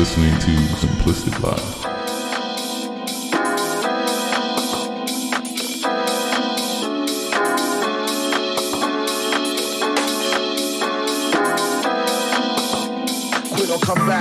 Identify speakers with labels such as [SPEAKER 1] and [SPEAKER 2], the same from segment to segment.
[SPEAKER 1] listening to Simplistic Live.
[SPEAKER 2] come back.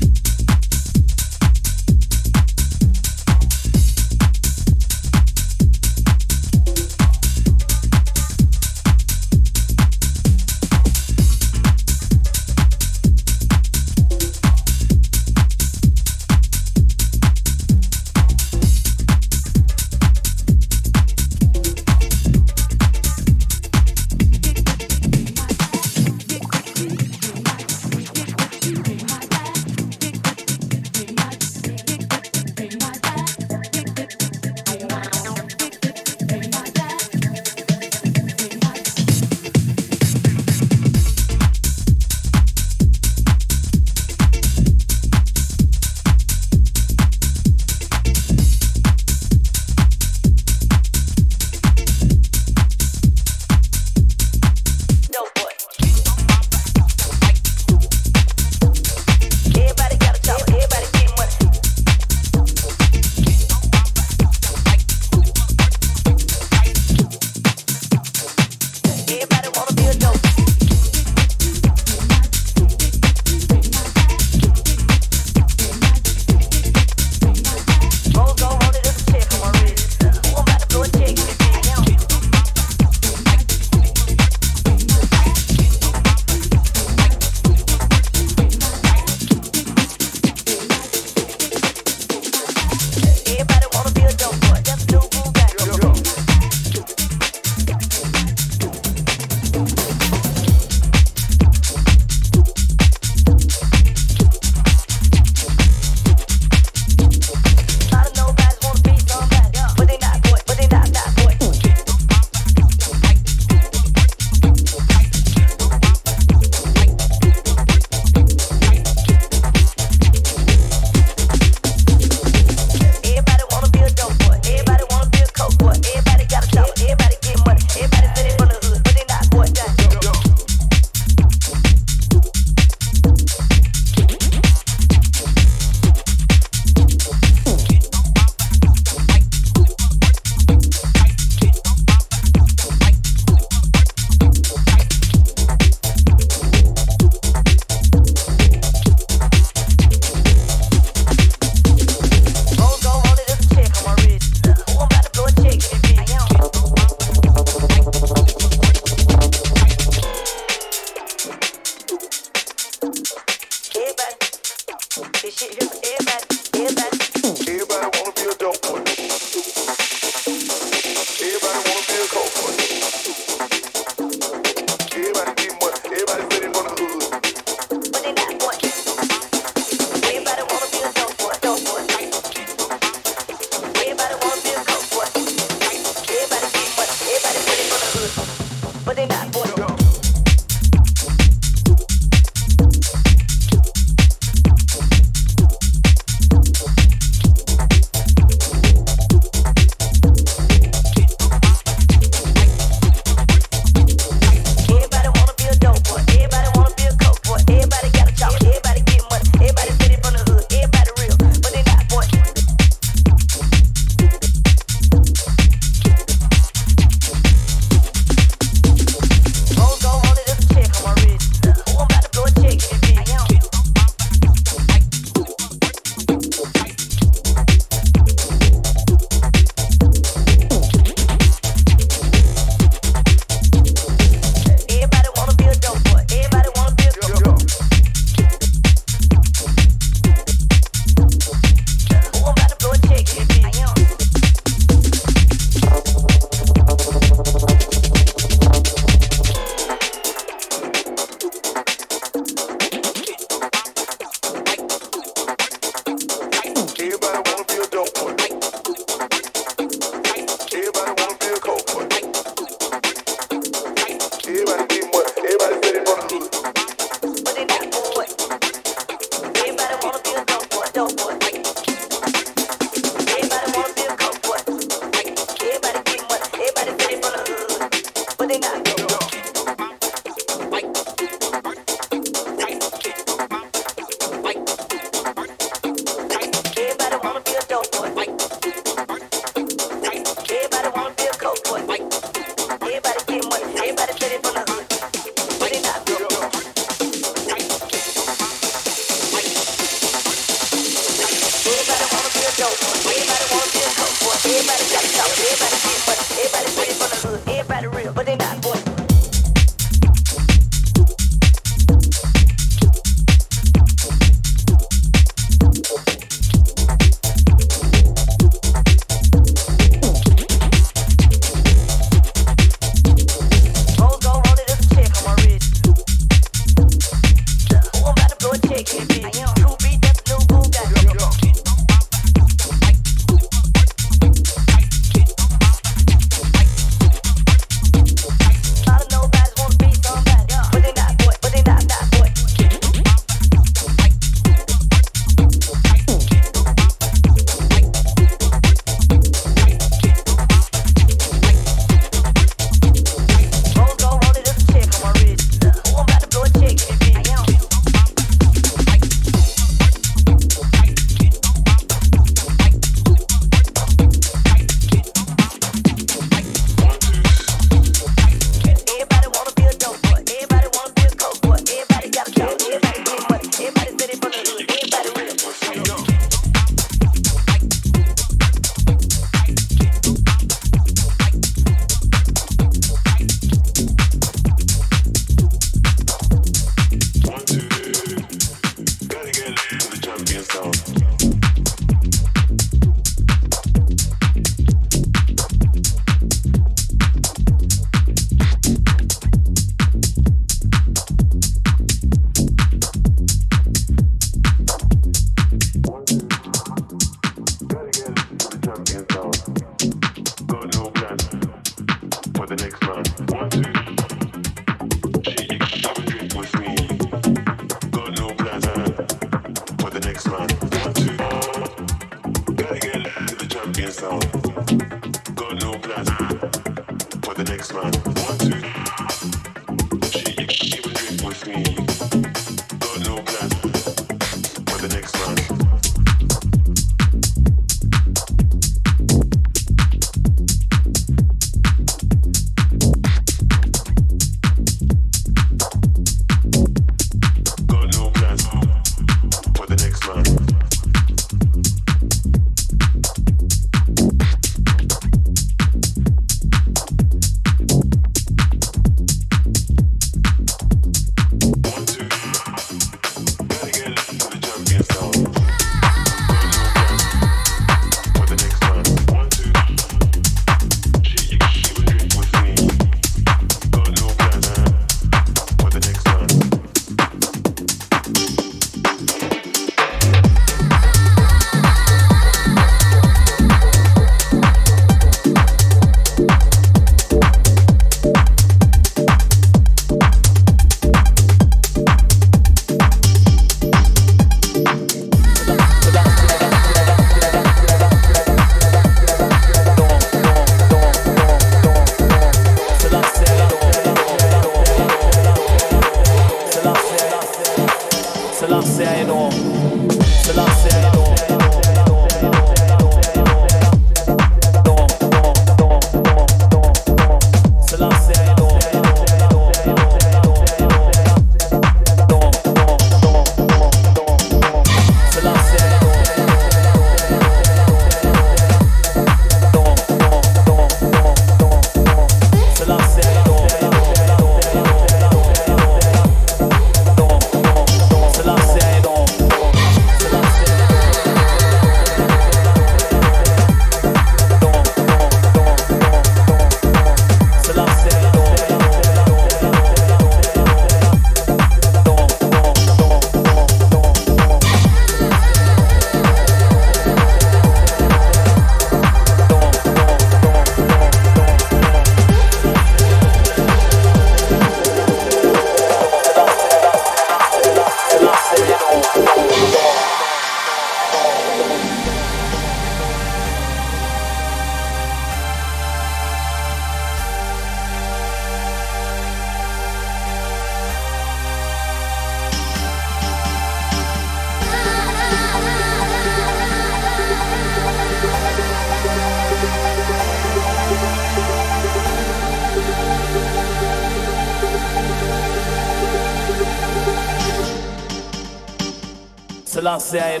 [SPEAKER 2] Marseille,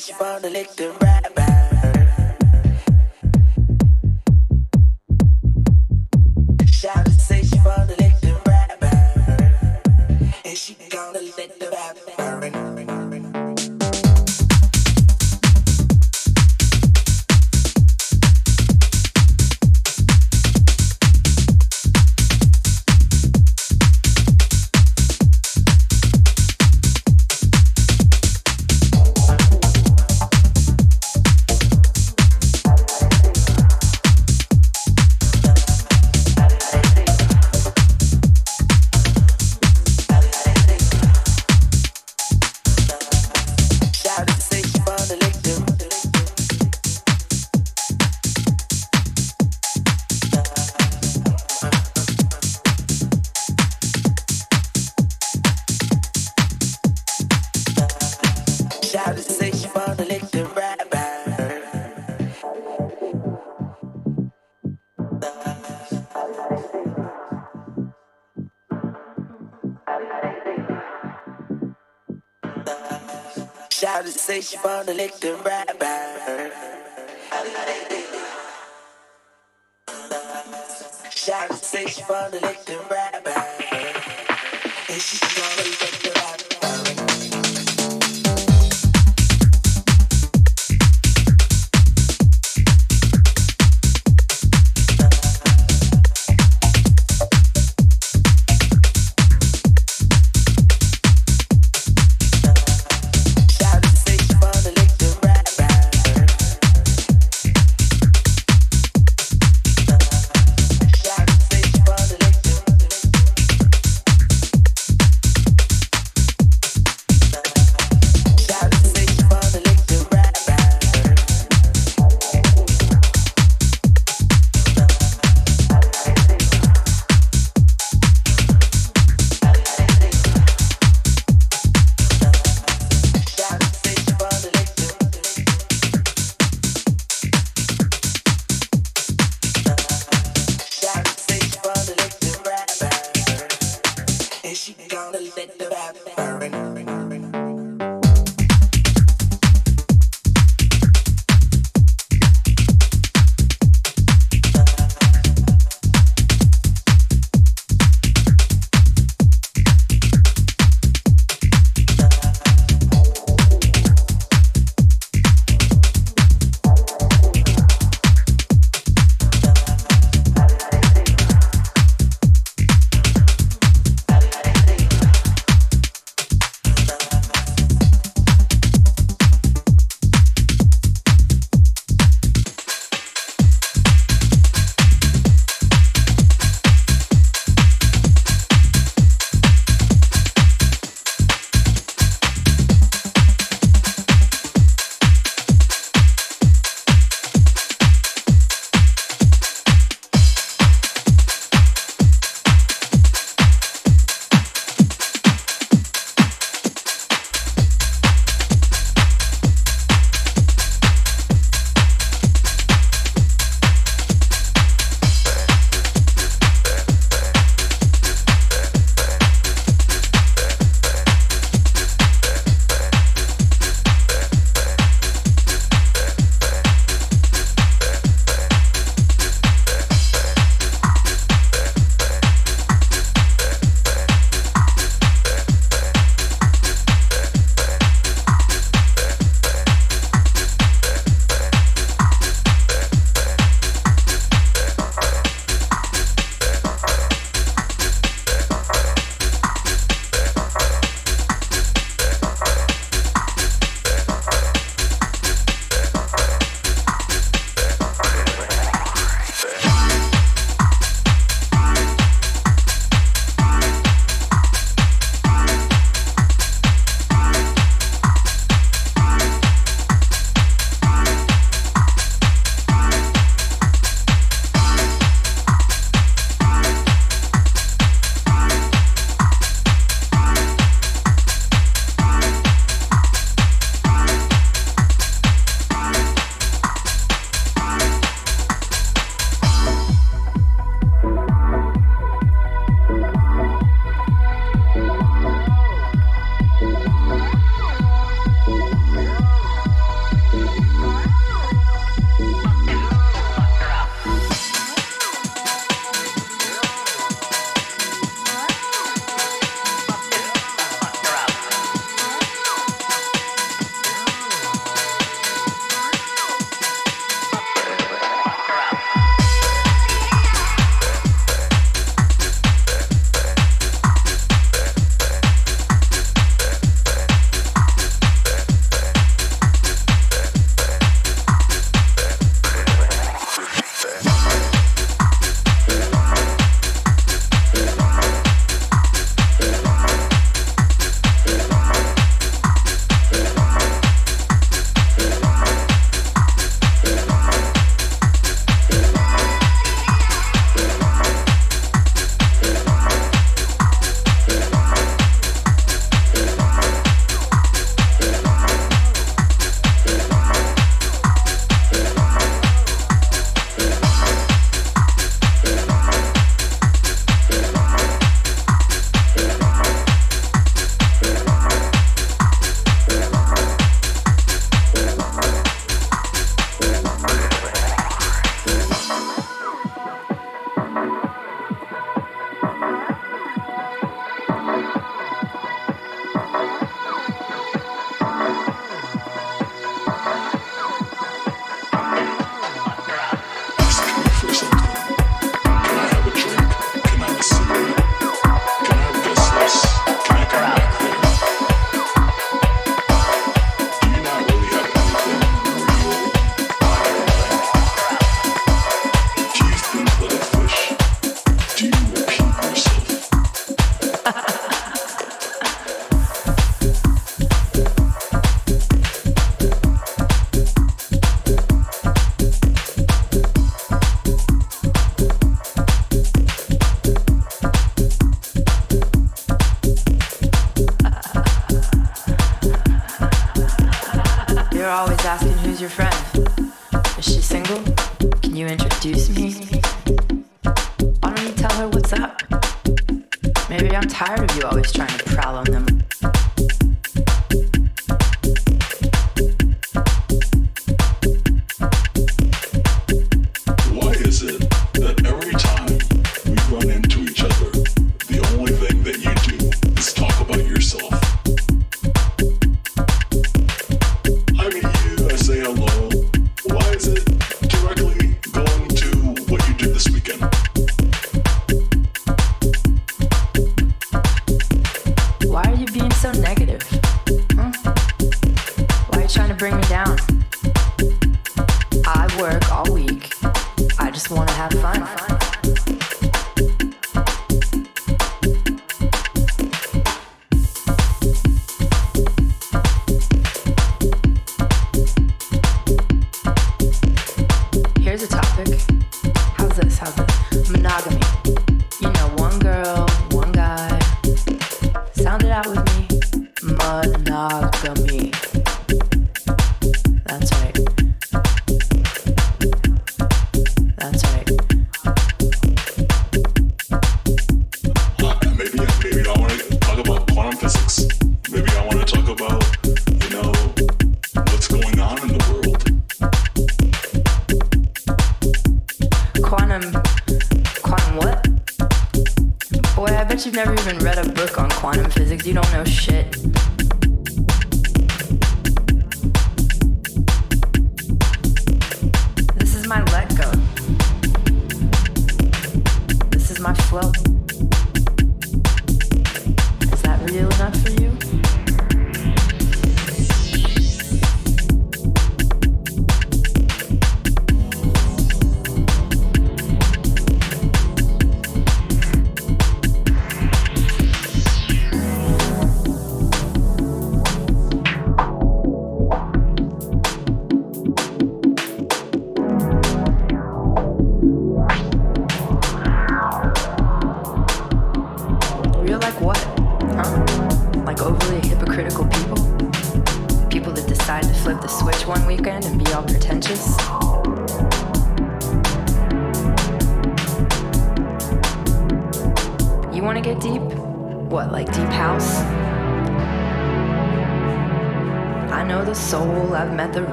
[SPEAKER 3] say she wanna lick the rapper.